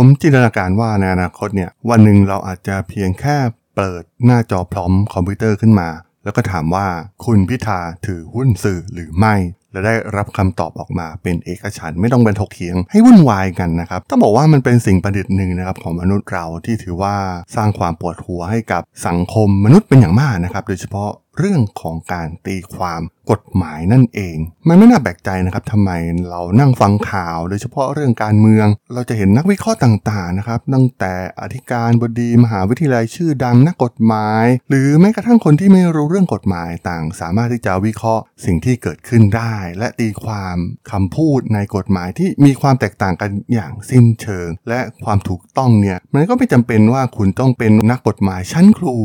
ผมจินตนาการว่าในอนาคตเนี่ยวันหนึ่งเราอาจจะเพียงแค่เปิดหน้าจอพร้อมคอมพิวเตอร์ขึ้นมา แล้วก็ถามว่าคุณพิธาถือหุ้นสื่อหรือไม่ และได้รับคำตอบออกมาเป็นเอกฉันท์ไม่ต้องเป็นถกเถียงให้วุ่นวายกันนะครับต้องบอกว่ามันเป็นสิ่งประดิษฐ์หนึ่งนะครับของมนุษย์เราที่ถือว่าสร้างความปวดหัวให้กับสังคมมนุษย์เป็นอย่างมากนะครับโดยเฉพาะ เรื่องของการตีความกฎหมายนั่นเอง มันไม่น่าแปลกใจนะครับทำไมเรานั่งฟังข่าว โดยเฉพาะเรื่องการเมือง เราจะเห็นนักวิเคราะห์ต่างๆนะครับ ตั้งแต่อธิการบดีมหาวิทยาลัยชื่อดังนักกฎหมาย หรือแม้กระทั่งคนที่ไม่รู้เรื่องกฎหมายต่าง สามารถที่จะวิเคราะห์สิ่งที่เกิดขึ้นได้ และตีความคำพูดในกฎหมายที่มีความแตกต่างกันอย่างสิ้นเชิง และความถูกต้องเนี่ยมันก็ไม่จำเป็นว่าคุณต้องเป็นนักกฎหมายชั้นครู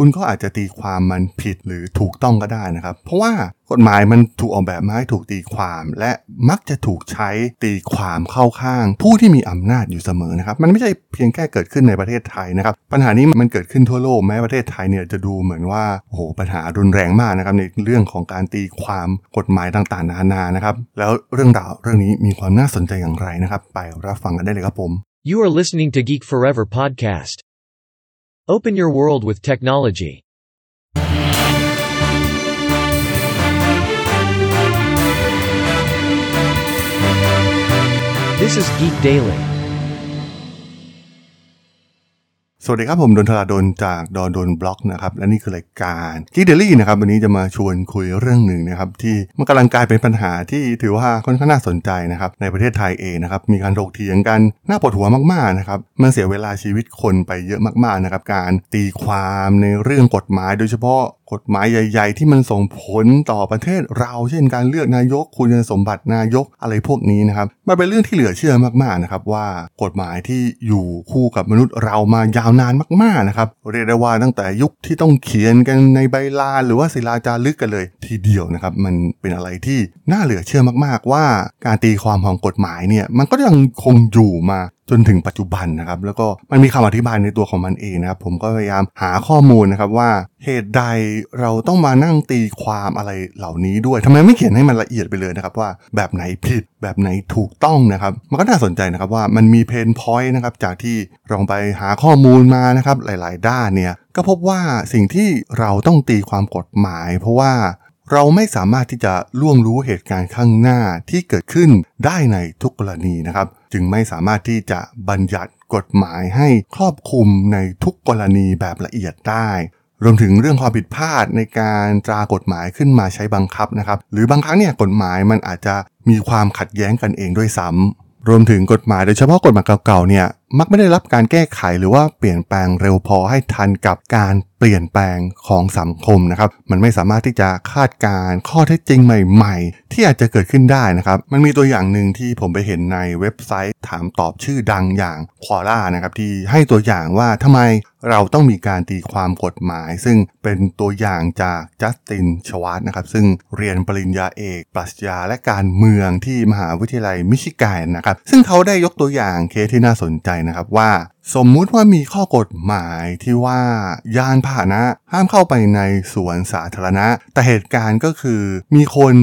คุณก็อาจจะตีความมันผิดหรือถูกต้องก็ได้นะครับ เพราะว่ากฎหมายมันถูกออกแบบมาให้ถูกตีความ และมักจะถูกใช้ตีความเข้าข้าง ผู้ที่มีอำนาจอยู่เสมอนะครับ มันไม่ใช่เพียงแค่เกิดขึ้นในประเทศไทยนะครับ ปัญหานี้มันเกิดขึ้นทั่วโลกแม้ประเทศไทยเนี่ยจะดูเหมือนว่าโอ้โหปัญหารุนแรงมากนะครับในเรื่องของการตีความกฎหมายต่างๆ นานานะครับ แล้วเรื่องราวเรื่องนี้มีความน่าสนใจอย่างไรนะครับ ไปรับฟังกันได้เลยครับผม You are listening to Geek Forever podcast. Open your world with technology. This is Geek Daily. สวัสดีครับผมดนทราดนจากดอนดนบล็อกนะครับและนี่คือรายการกีเดลี่นะครับวันนี้จะมาชวนคุยเรื่องหนึ่งนะครับที่มันกำลังกลายเป็นปัญหาที่ถือว่าค่อนข้างน่าสนใจนะครับในประเทศไทยเองนะครับมีการถกเถียงกันน่าปวดหัวมากๆนะครับมันเสียเวลาชีวิตคนไปเยอะมากๆนะครับการตีความในเรื่องกฎหมายโดยเฉพาะ กฎหมายใหญ่ ๆ ที่มันส่งผลต่อประเทศเรา เช่นการเลือกนายกคุณสมบัตินายกอะไรพวกนี้นะครับมันเป็นเรื่องที่เหลือเชื่อมากๆนะครับว่ากฎหมายที่อยู่คู่กับมนุษย์เรามายาวนานมากๆนะครับเรียกได้ว่าตั้งแต่ยุคที่ต้องเขียนกันในใบลานหรือว่าศิลาจารึกกันเลย ทีเดียวนะครับมันเป็นอะไรที่น่าเหลือเชื่อมากๆ ว่าการตีความของกฎหมายเนี่ยมันก็ยังคงอยู่มา จนถึงปัจจุบันนะครับแล้วก็มันมีคำอธิบายในตัวของมันเองนะครับผมก็พยายามหาข้อมูลนะครับว่าเหตุใดเราต้องมานั่งตีความอะไรเหล่านี้ด้วยทำไมไม่เขียนให้มันละเอียดไปเลยนะครับว่าแบบไหนผิดแบบไหนถูกต้องนะครับ มันก็น่าสนใจนะครับว่ามันมีเพนพอยต์นะครับจากที่ลองไปหาข้อมูลมานะครับหลาย ๆ ด้านเนี่ยก็พบว่าสิ่งที่เราต้องตีความกฎหมาย เพราะว่า เราไม่สามารถที่จะล่วงรู้เหตุการณ์ข้างหน้าที่เกิดขึ้นได้ในทุกกรณีนะครับ จึงไม่สามารถที่จะบัญญัติกฎหมายให้ครอบคลุมในทุกกรณีแบบละเอียดได้รวมถึงเรื่องความผิดพลาดในการตรากฎหมายขึ้นมาใช้บังคับนะครับ หรือบางครั้งเนี่ยกฎหมายมันอาจจะมีความขัดแย้งกันเองด้วยซ้ำรวมถึงกฎหมายโดยเฉพาะกฎหมายเก่าๆเนี่ยมักไม่ได้รับการแก้ไขหรือว่าเปลี่ยนแปลงเร็วพอให้ทันกับการเปลี่ยนแปลงของสังคมนะครับ มันไม่สามารถที่จะคาดการข้อเท็จจริงใหม่ๆ ที่อาจจะเกิดขึ้นได้นะครับ มันมีตัวอย่างหนึ่งที่ผมไปเห็นในเว็บไซต์ถามตอบชื่อดังอย่างควอล่านะครับที่ให้ตัวอย่างว่าทำไมเราต้องมีการตีความกฎหมาย ซึ่งเป็นตัวอย่างจากจัสตินชวาร์ตนะครับ ซึ่งเรียนปริญญาเอกปรัชญาและการเมืองที่มหาวิทยาลัยมิชิแกนนะครับ ซึ่งเขาได้ยกตัวอย่างเคสที่น่าสนใจนะครับว่าสมมุติว่ามีข้อกฎหมายที่ว่ายานพาหนะห้ามเข้าไปในสวนสาธารณะ แต่เหตุการณ์ก็คือ มีคน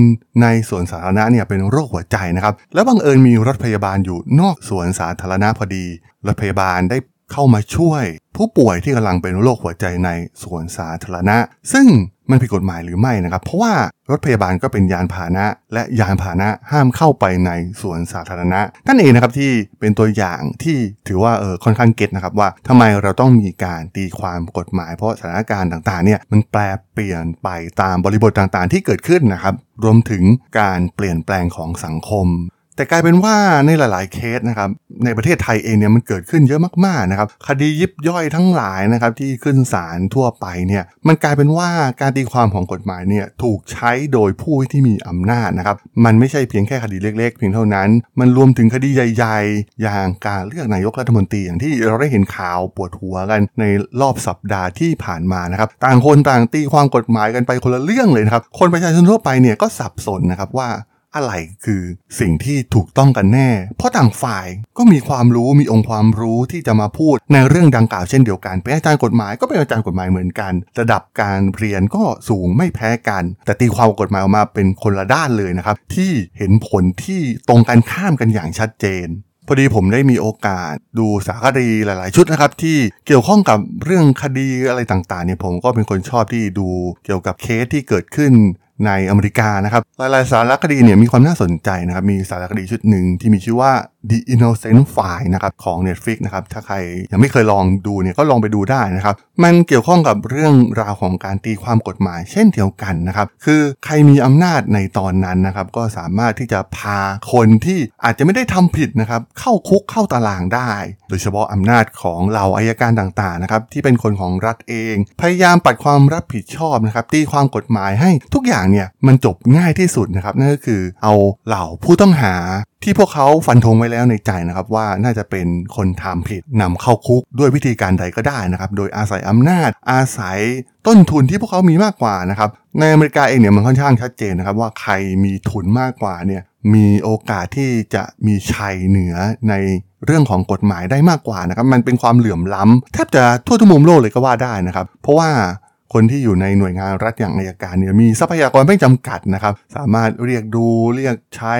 ในสวนสาธารณะเนี่ยเป็นโรคหัวใจนะครับ แล้วบังเอิญมีรถพยาบาลอยู่นอกสวนสาธารณะพอดี รถพยาบาลได้ เข้ามาช่วยผู้ป่วยที่กำลังเป็นโรคหัวใจในสวนสาธารณะ ซึ่งมันผิดกฎหมายหรือไม่นะครับ เพราะว่ารถพยาบาลก็เป็นยานพาหนะ และยานพาหนะห้ามเข้าไปในสวนสาธารณะนั่นเองนะครับที่เป็นตัวอย่างที่ถือว่าเออค่อนข้างเก็ตนะครับว่าทำไมเราต้องมีการตีความกฎหมาย เพราะสถานการณ์ต่างๆเนี่ยมันแปลเปลี่ยนไปตามบริบทต่างๆ ที่เกิดขึ้นนะครับรวมถึงการเปลี่ยนแปลงของสังคม แต่กลายเป็นว่าในหลาย ๆ เคสนะครับในประเทศไทยเองเนี่ยมันเกิดขึ้นเยอะมาก ๆ นะครับ คดียิบย่อยทั้งหลายนะครับที่ขึ้นศาลทั่วไปเนี่ยมันกลายเป็นว่าการตีความของกฎหมายเนี่ยถูกใช้โดยผู้ที่มีอำนาจนะครับ มันไม่ใช่เพียงแค่คดีเล็ก ๆ เพียงเท่านั้น มันรวมถึงคดีใหญ่ ๆ อย่างการเลือกนายกรัฐมนตรีอย่างที่เราได้เห็นข่าวปวดหัวกันในรอบสัปดาห์ที่ผ่านมานะครับ ต่างคนต่างตีความกฎหมายกันไปคนละเรื่องเลยนะครับ คนประชาชนทั่วไปเนี่ยก็สับสนนะครับว่า อะไรคือสิ่งที่ถูกต้องกันแน่ เพราะต่างฝ่ายก็มีความรู้มีองค์ความรู้ที่จะมาพูดในเรื่องดังกล่าวเช่นเดียวกันเป็นอาจารย์กฎหมายก็เป็นอาจารย์กฎหมายเหมือนกัน ระดับการเรียนก็สูงไม่แพ้กัน แต่ตีความกฎหมายออกมาเป็นคนละด้านเลยนะครับ ที่เห็นผลที่ตรงกันข้ามกันอย่างชัดเจนพอดีผมได้มีโอกาสดูสารคดีหลาย ๆ ชุดนะครับ ที่เกี่ยวข้องกับเรื่องคดีอะไรต่าง ๆ เนี่ยผมก็เป็นคนชอบที่ดูเกี่ยวกับเคสที่เกิดขึ้น ในอเมริกานะครับหลายๆสารคดีเนี่ยมีความน่าสนใจนะครับ มีสารคดีชุดหนึ่งที่มีชื่อว่า The Innocent File นะครับของ Netflix นะครับ ถ้าใครยังไม่เคยลองดูเนี่ยก็ลองไปดูได้นะครับ มันเกี่ยวข้องกับเรื่องราวของการตีความกฎหมาย เช่นเดียวกันนะครับ คือใครมีอำนาจในตอนนั้นนะครับ ก็สามารถที่จะพาคนที่อาจจะไม่ได้ทำผิดนะครับ เข้าคุกเข้าตารางได้ โดยเฉพาะอำนาจของเหล่าอายการต่างๆนะครับที่เป็นคนของรัฐเอง พยายามปัดความรับผิดชอบนะครับตีความกฎหมายให้ทุกอย่างเนี่ยมันจบง่ายที่สุดนะครับนั่นก็คือเอาเหล่าผู้ต้องหาที่พวกเขาฟันธงไว้แล้วในใจนะครับว่าน่าจะเป็นคนทำผิดนำเข้าคุกด้วยวิธีการใดก็ได้นะครับโดยอาศัยอำนาจ อาศัยต้นทุนที่พวกเขามีมากกว่านะครับในอเมริกาเองเนี่ยมันค่อนข้างชัดเจนนะครับว่าใครมีทุนมากกว่าเนี่ยมีโอกาสที่จะมีชัยเหนือในเรื่องของกฎหมายได้มากกว่านะครับมันเป็นความเหลื่อมล้ำแทบจะทั่วทุกมุมโลกเลยก็ว่าได้นะครับเพราะว่า คนที่อยู่ในหน่วยงานรัฐอย่างอัยการเนี่ยมีทรัพยากรไม่จำกัดนะครับ สามารถเรียกดูเรียกใช้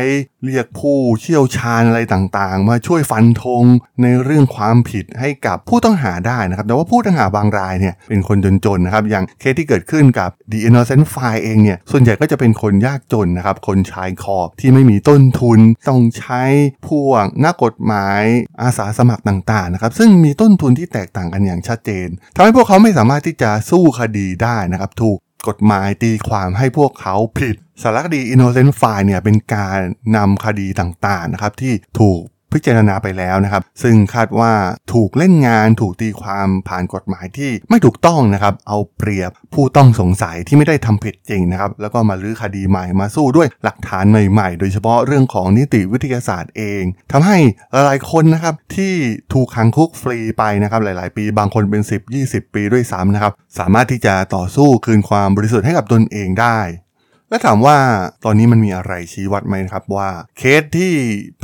เรียกผู้เชี่ยวชาญอะไรต่างๆ มาช่วยฟันธงในเรื่องความผิดให้กับผู้ต้องหาได้นะครับ แต่ว่าผู้ต้องหาบางรายเนี่ยเป็นคนจนๆนะครับ อย่างเคสที่เกิดขึ้นกับ The Innocent File เองเนี่ยส่วนใหญ่ก็จะเป็นคนยากจนนะครับ คนชายขอบที่ไม่มีต้นทุน ต้องใช้พวกนักกฎหมายอาสาสมัครต่างๆนะครับซึ่งมีต้นทุนที่แตกต่างกันอย่างชัดเจนทำให้พวกเขาไม่สามารถที่จะสู้คดดีได้นะครับ ถูกกฎหมายตีความให้พวกเขาผิด สารคดี Innocent File เนี่ยเป็นการนำคดีต่างๆนะครับที่ถูก พิจารณาไปแล้วนะครับ ซึ่งคาดว่าถูกเล่นงานถูกตีความผ่านกฎหมายที่ไม่ถูกต้องนะครับ เอาเปรียบผู้ต้องสงสัยที่ไม่ได้ทำผิดจริงนะครับ แล้วก็มาลื้อคดีใหม่มาสู้ด้วยหลักฐานใหม่ๆ โดยเฉพาะเรื่องของนิติวิทยาศาสตร์เองทำให้หลายคนนะครับที่ถูกขังคุกฟรีไปนะครับหลาย ๆ ปีบางคนเป็น 10-20 ปีด้วยซ้ำนะครับสามารถที่จะต่อสู้คืนความบริสุทธิ์ให้กับตนเองได้ และถามว่าตอนนี้มันมีอะไรชี้วัดไหมครับว่า เคสที่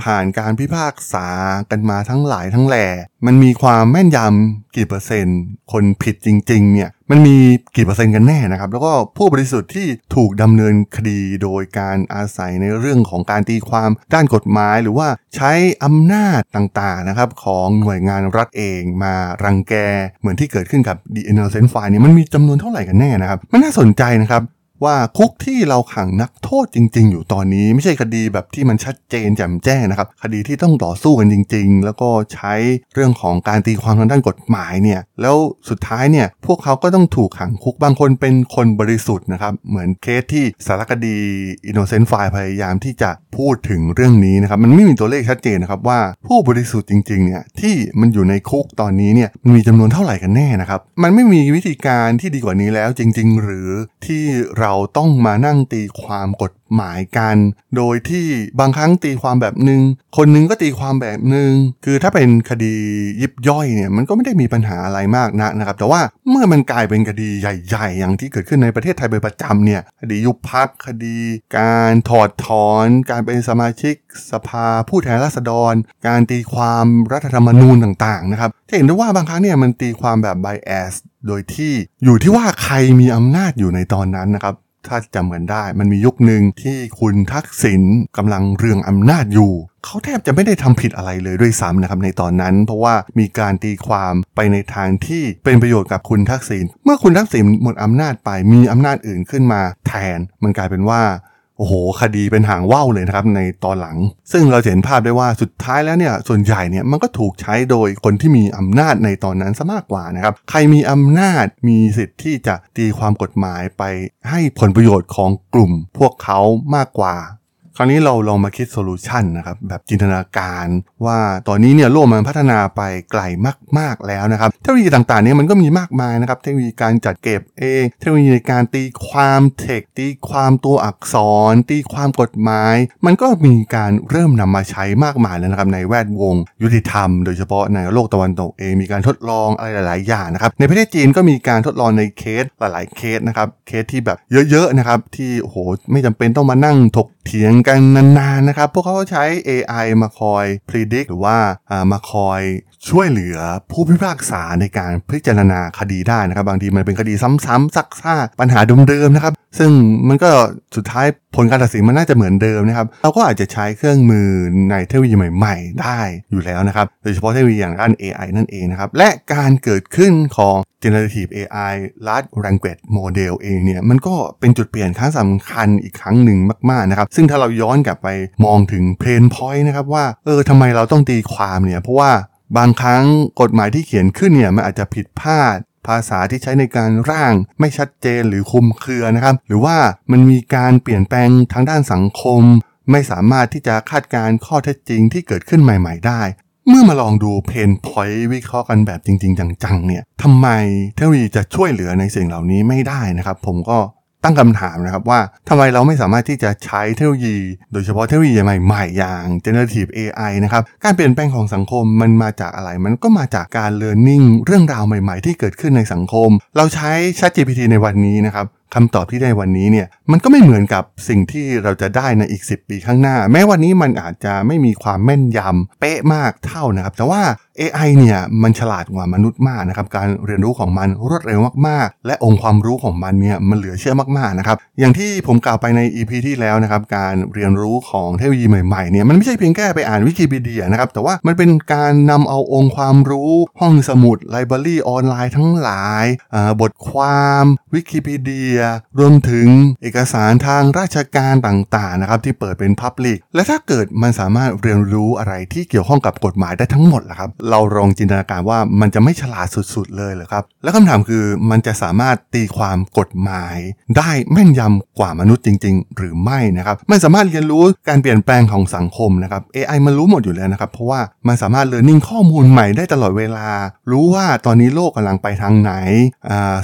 ผ่านการพิพากษากันมาทั้งหลายทั้งแหล่มันมีความแม่นยำกี่เปอร์เซ็นต์ คนผิดจริง ๆ เนี่ย มันมีกี่เปอร์เซ็นต์กันแน่นะครับ แล้วก็ผู้บริสุทธิ์ที่ถูกดำเนินคดีโดยการอาศัยในเรื่องของการตีความด้านกฎหมาย หรือว่าใช้อำนาจต่าง ๆ นะครับ ของหน่วยงานรัฐเองมารังแก เหมือนที่เกิดขึ้นกับ The Innocent File เนี่ยมันมีจำนวนเท่าไหร่กันแน่นะครับมันน่าสนใจนะครับ ว่าคุกที่เราขังนักโทษจริง ๆ อยู่ตอนนี้ไม่ใช่คดีแบบที่มันชัดเจนแจ่มแจ้งนะครับ คดีที่ต้องต่อสู้กันจริง ๆ แล้วก็ใช้เรื่องของการตีความทางด้านกฎหมายเนี่ยแล้วสุดท้ายเนี่ยพวกเขาก็ต้องถูกขังคุกบางคนเป็นคนบริสุทธิ์นะครับเหมือนเคสที่สารคดี Innocent File พยายามที่จะพูดถึงเรื่องนี้นะครับมันไม่มีตัวเลขชัดเจนนะครับว่าผู้บริสุทธิ์จริงๆเนี่ยที่มันอยู่ในคุกตอนนี้เนี่ยมันมีจำนวนเท่าไหร่กันแน่นะครับมันไม่มีวิธีการที่ดีกว่านี้แล้วจริง ๆ หรือที่เราราต้องมานั่งตีความกฎ หมายกัน โดยที่บางครั้งตีความแบบหนึง่งคนหนึงก็ตีความแบบหนึง่งคือถ้าเป็นคดียิบย่อยเนี่ยมันก็ไม่ได้มีปัญหาอะไรมากนักนะครับ แต่ว่าเมื่อมันกลายเป็นคดีใหญ่ๆ อย่างที่เกิดขึ้นในประเทศไทยเป็นประจำเนี่ยคดียุบพักคดี การถอดถอน การเป็นสมาชิกสภาผู้แทนราษฎร การตีความรัฐธรรมนูญต่างๆนะครับจะเห็นได้ว่าบางครั้งเนี่ยมันตีความแบบ bias โดยที่อยู่ที่ว่าใครมีอำนาจอยู่ในตอนนั้นนะครับ ถ้าจำเหมือนได้ มันมียุคหนึ่งที่คุณทักษิณกำลังเรืองอำนาจอยู่ เขาแทบจะไม่ได้ทำผิดอะไรเลยด้วยซ้ำนะครับในตอนนั้น เพราะว่ามีการตีความไปในทางที่เป็นประโยชน์กับคุณทักษิณเมื่อคุณทักษิณหมดอำนาจไปมีอำนาจอื่นขึ้นมาแทน มันกลายเป็นว่า โอ้โห คดีเป็นหางว่าวเลยนะครับในตอนหลัง ซึ่งเราเห็นภาพได้ว่าสุดท้ายแล้วเนี่ยส่วนใหญ่เนี่ยมันก็ถูกใช้โดยคนที่มีอำนาจในตอนนั้นซะมากกว่านะครับ ใครมีอำนาจมีสิทธิ์ที่จะตีความกฎหมายไปให้ผลประโยชน์ของกลุ่มพวกเขามากกว่า คราวนี้เราลองมาคิด solution นะครับแบบจินตนาการว่าตอนนี้เนี่ยโลกมันพัฒนาไปไกลมาก ๆแล้วนะครับ เทคโนโลยีต่างๆเนี่ยมันก็มีมากมายนะครับ เทคโนโลยีการจัดเก็บเองเทคโนโลยีในการตีความเทคตีความตัวอักษร ตีความกฎหมาย มันก็มีการเริ่มนำมาใช้มากมายแล้วนะครับในแวดวง ยุติธรรม โดยเฉพาะในโลกตะวันตกเองมีการทดลองอะไรหลาย ๆ อย่างนะครับในประเทศจีนก็มีการทดลองในเคสหลาย ๆ เคสนะครับเคสที่แบบเยอะ ๆ นะครับที่โอ้โหไม่จำเป็นต้องมานั่งถกเถียงกันนานๆนะครับ พวกเขาใช้ AI มาคอย predict หรือว่ามาคอย ช่วยเหลือผู้พิพากษาในการพิจารณาคดีได้นะครับ บางทีมันเป็นคดีซ้ำๆซักซ่าปัญหาเดิมๆนะครับ ซึ่งมันก็สุดท้ายผลการตัดสินมันน่าจะเหมือนเดิมนะครับ เราก็อาจจะใช้เครื่องมือในเทคโนโลยีใหม่ๆ ได้อยู่แล้วนะครับ โดยเฉพาะเทคโนโลยีอย่างด้าน AI นั่นเองนะครับ และการเกิดขึ้นของ generative AI large language model เองเนี่ยมันก็เป็นจุดเปลี่ยนครั้งสำคัญอีกครั้งหนึ่งมากๆนะครับ ซึ่งถ้าเราย้อนกลับไปมองถึงเพนพอยต์นะครับว่าเออทำไมเราต้องตีความเนี่ย เพราะว่า บางครั้งกฎหมายที่เขียนขึ้นเนี่ยมันอาจจะผิดพลาด ภาษาที่ใช้ในการร่างไม่ชัดเจนหรือคุมเครือนะครับ หรือว่ามันมีการเปลี่ยนแปลงทางด้านสังคม ไม่สามารถที่จะคาดการณ์ข้อเท็จจริงที่เกิดขึ้นใหม่ ๆ ได้ เมื่อมาลองดูเพนพอยต์วิเคราะห์กันแบบจริง ๆ จังๆเนี่ยทำไมเทคโนโลยีจะช่วยเหลือในสิ่งเหล่านี้ไม่ได้นะครับ ผมก็ ตั้งคำถามนะครับว่าทำไมเราไม่สามารถที่จะใช้เทคโนโลยี โดยเฉพาะเทคโนโลยีใหม่ๆอย่าง generative AI นะครับการเปลี่ยนแปลงของสังคมมันมาจากอะไร มันก็มาจากการ learning เรื่องราวใหม่ๆ ที่เกิดขึ้นในสังคม เราใช้ ChatGPT ในวันนี้นะครับคำตอบที่ได้วันนี้เนี่ยมันก็ไม่เหมือนกับสิ่งที่เราจะได้ในอีก 10 ปีข้างหน้า แม้วันนี้มันอาจจะไม่มีความแม่นยำเป๊ะมากเท่านะครับ แต่ว่า AI เนี่ยมันฉลาดกว่ามนุษย์มากนะครับการเรียนรู้ของมันรวดเร็วมากๆ และองค์ความรู้ของมันเนี่ยมันเหลือเชื่อมากๆนะครับอย่างที่ผมกล่าวไปใน EP ที่แล้วนะครับการเรียนรู้ของเทคโนโลยีใหม่ๆเนี่ยมันไม่ใช่เพียงแค่ไปอ่านวิกิพีเดียนะครับแต่ว่ามันเป็นการนำเอาองค์ความรู้ห้องสมุดไลบรารีออนไลน์ทั้งหลายบทความวิกิพีเดียรวมถึงเอกสารทางราชการต่างๆนะครับที่เปิดเป็นพับลิกและถ้าเกิดมันสามารถเรียนรู้อะไรที่เกี่ยวข้องกับกฎหมายได้ทั้งหมดล่ะครับเราลองจินตนาการว่ามันจะไม่ฉลาดสุดๆเลยเหรอครับ แล้วคำถามคือมันจะสามารถตีความกฎหมายได้แม่นยำกว่ามนุษย์จริง ๆ หรือไม่นะครับ มันสามารถเรียนรู้การเปลี่ยนแปลงของสังคมนะครับ AI มันรู้หมดอยู่แล้วนะครับ เพราะว่ามันสามารถเรียนรู้ข้อมูลใหม่ได้ตลอดเวลา รู้ว่าตอนนี้โลกกำลังไปทางไหน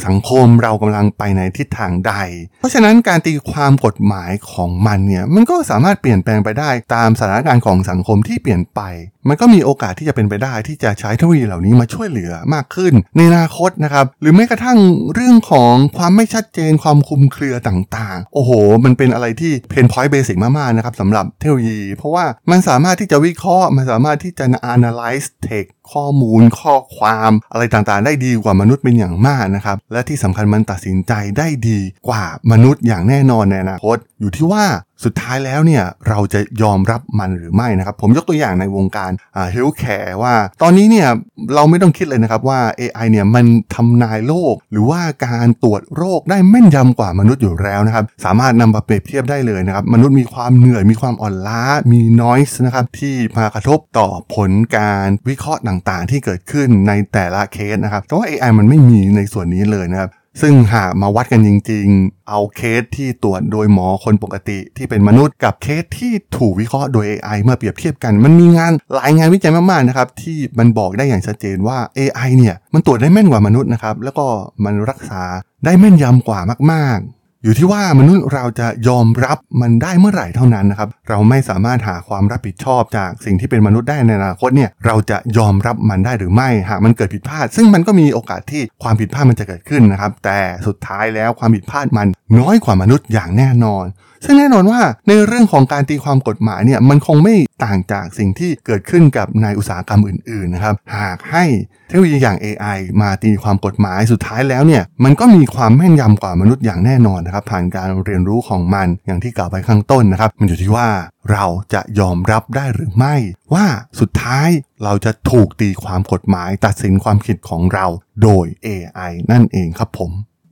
สังคมเรากำลังไปในทิศทางใด เพราะฉะนั้นการตีความกฎหมายของมันเนี่ยมันก็สามารถเปลี่ยนแปลงไปได้ตามสถานการณ์ของสังคมที่เปลี่ยนไป มันก็มีโอกาสที่จะเป็นไปได้ที่จะใช้เทคโนโลยีเหล่านี้มาช่วยเหลือมากขึ้น ในอนาคตนะครับ หรือแม้กระทั่งเรื่องของความไม่ชัดเจนความคุมเครือต่างๆ โอ้โห มันเป็นอะไรที่เพนพอยต์เบสิกมากๆนะครับสำหรับเทคโนโลยี เพราะว่ามันสามารถที่จะวิเคราะห์มันสามารถที่จะ analyze text ข้อมูลข้อความอะไรต่างๆ ได้ดีกว่ามนุษย์เป็นอย่างมากนะครับ และที่สำคัญมันตัดสินใจได้ดีกว่ามนุษย์อย่างแน่นอนในอนาคตอยู่ที่ว่าสุดท้ายแล้วเนี่ยเราจะยอมรับมันหรือไม่นะครับ ผมยกตัวอย่างในวงการ healthcare ว่า ตอนนี้เนี่ยเราไม่ต้องคิดเลยนะครับว่า AI เนี่ยมันทำนายโรคหรือว่าการตรวจโรคได้แม่นยำกว่ามนุษย์อยู่แล้วนะครับ สามารถนำมาเปรียบเทียบได้เลยนะครับ มนุษย์มีความเหนื่อยมีความอ่อนล้ามี noise นะครับที่มากระทบต่อผลการวิเคราะห์ต่างๆ ที่เกิดขึ้นในแต่ละเคสนะครับแต่ว่า AI มันไม่มีในส่วนนี้เลยนะครับซึ่งหากมาวัดกันจริงๆ เอาเคสที่ตรวจโดยหมอคนปกติที่เป็นมนุษย์กับเคสที่ถูกวิเคราะห์โดย AI เมื่อเปรียบเทียบกัน มันมีงานหลายงานวิจัยมากๆนะครับที่มันบอกได้อย่างชัดเจนว่า AI เนี่ยมันตรวจได้แม่นกว่ามนุษย์นะครับแล้วก็มันรักษาได้แม่นยำกว่ามากๆ อยู่ที่ว่ามนุษย์เราจะยอมรับมันได้เมื่อไหร่เท่านั้นนะครับ เราไม่สามารถหาความรับผิดชอบจากสิ่งที่เป็นมนุษย์ได้ในอนาคตเนี่ยเราจะยอมรับมันได้หรือไม่หากมันเกิดผิดพลาด ซึ่งมันก็มีโอกาสที่ความผิดพลาดมันจะเกิดขึ้นนะครับ แต่สุดท้ายแล้วความผิดพลาดมันน้อยกว่ามนุษย์อย่างแน่นอน ซึ่งแน่นอนว่าในเรื่องของการตีความกฎหมายเนี่ยมันคงไม่ต่างจากสิ่งที่เกิดขึ้นกับในอุตสาหกรรมอื่นๆนะครับหากให้เทคโนโลยีอย่าง AI มาตีความกฎหมายสุดท้ายแล้วเนี่ยมันก็มีความแม่นยำกว่ามนุษย์อย่างแน่นอนนะครับผ่านการเรียนรู้ของมันอย่างที่กล่าวไปข้างต้นนะครับ มันอยู่ที่ว่าเราจะยอมรับได้หรือไม่ ว่าสุดท้ายเราจะถูกตีความกฎหมายตัดสินความคิดของเราโดย AI นั่นเองครับผม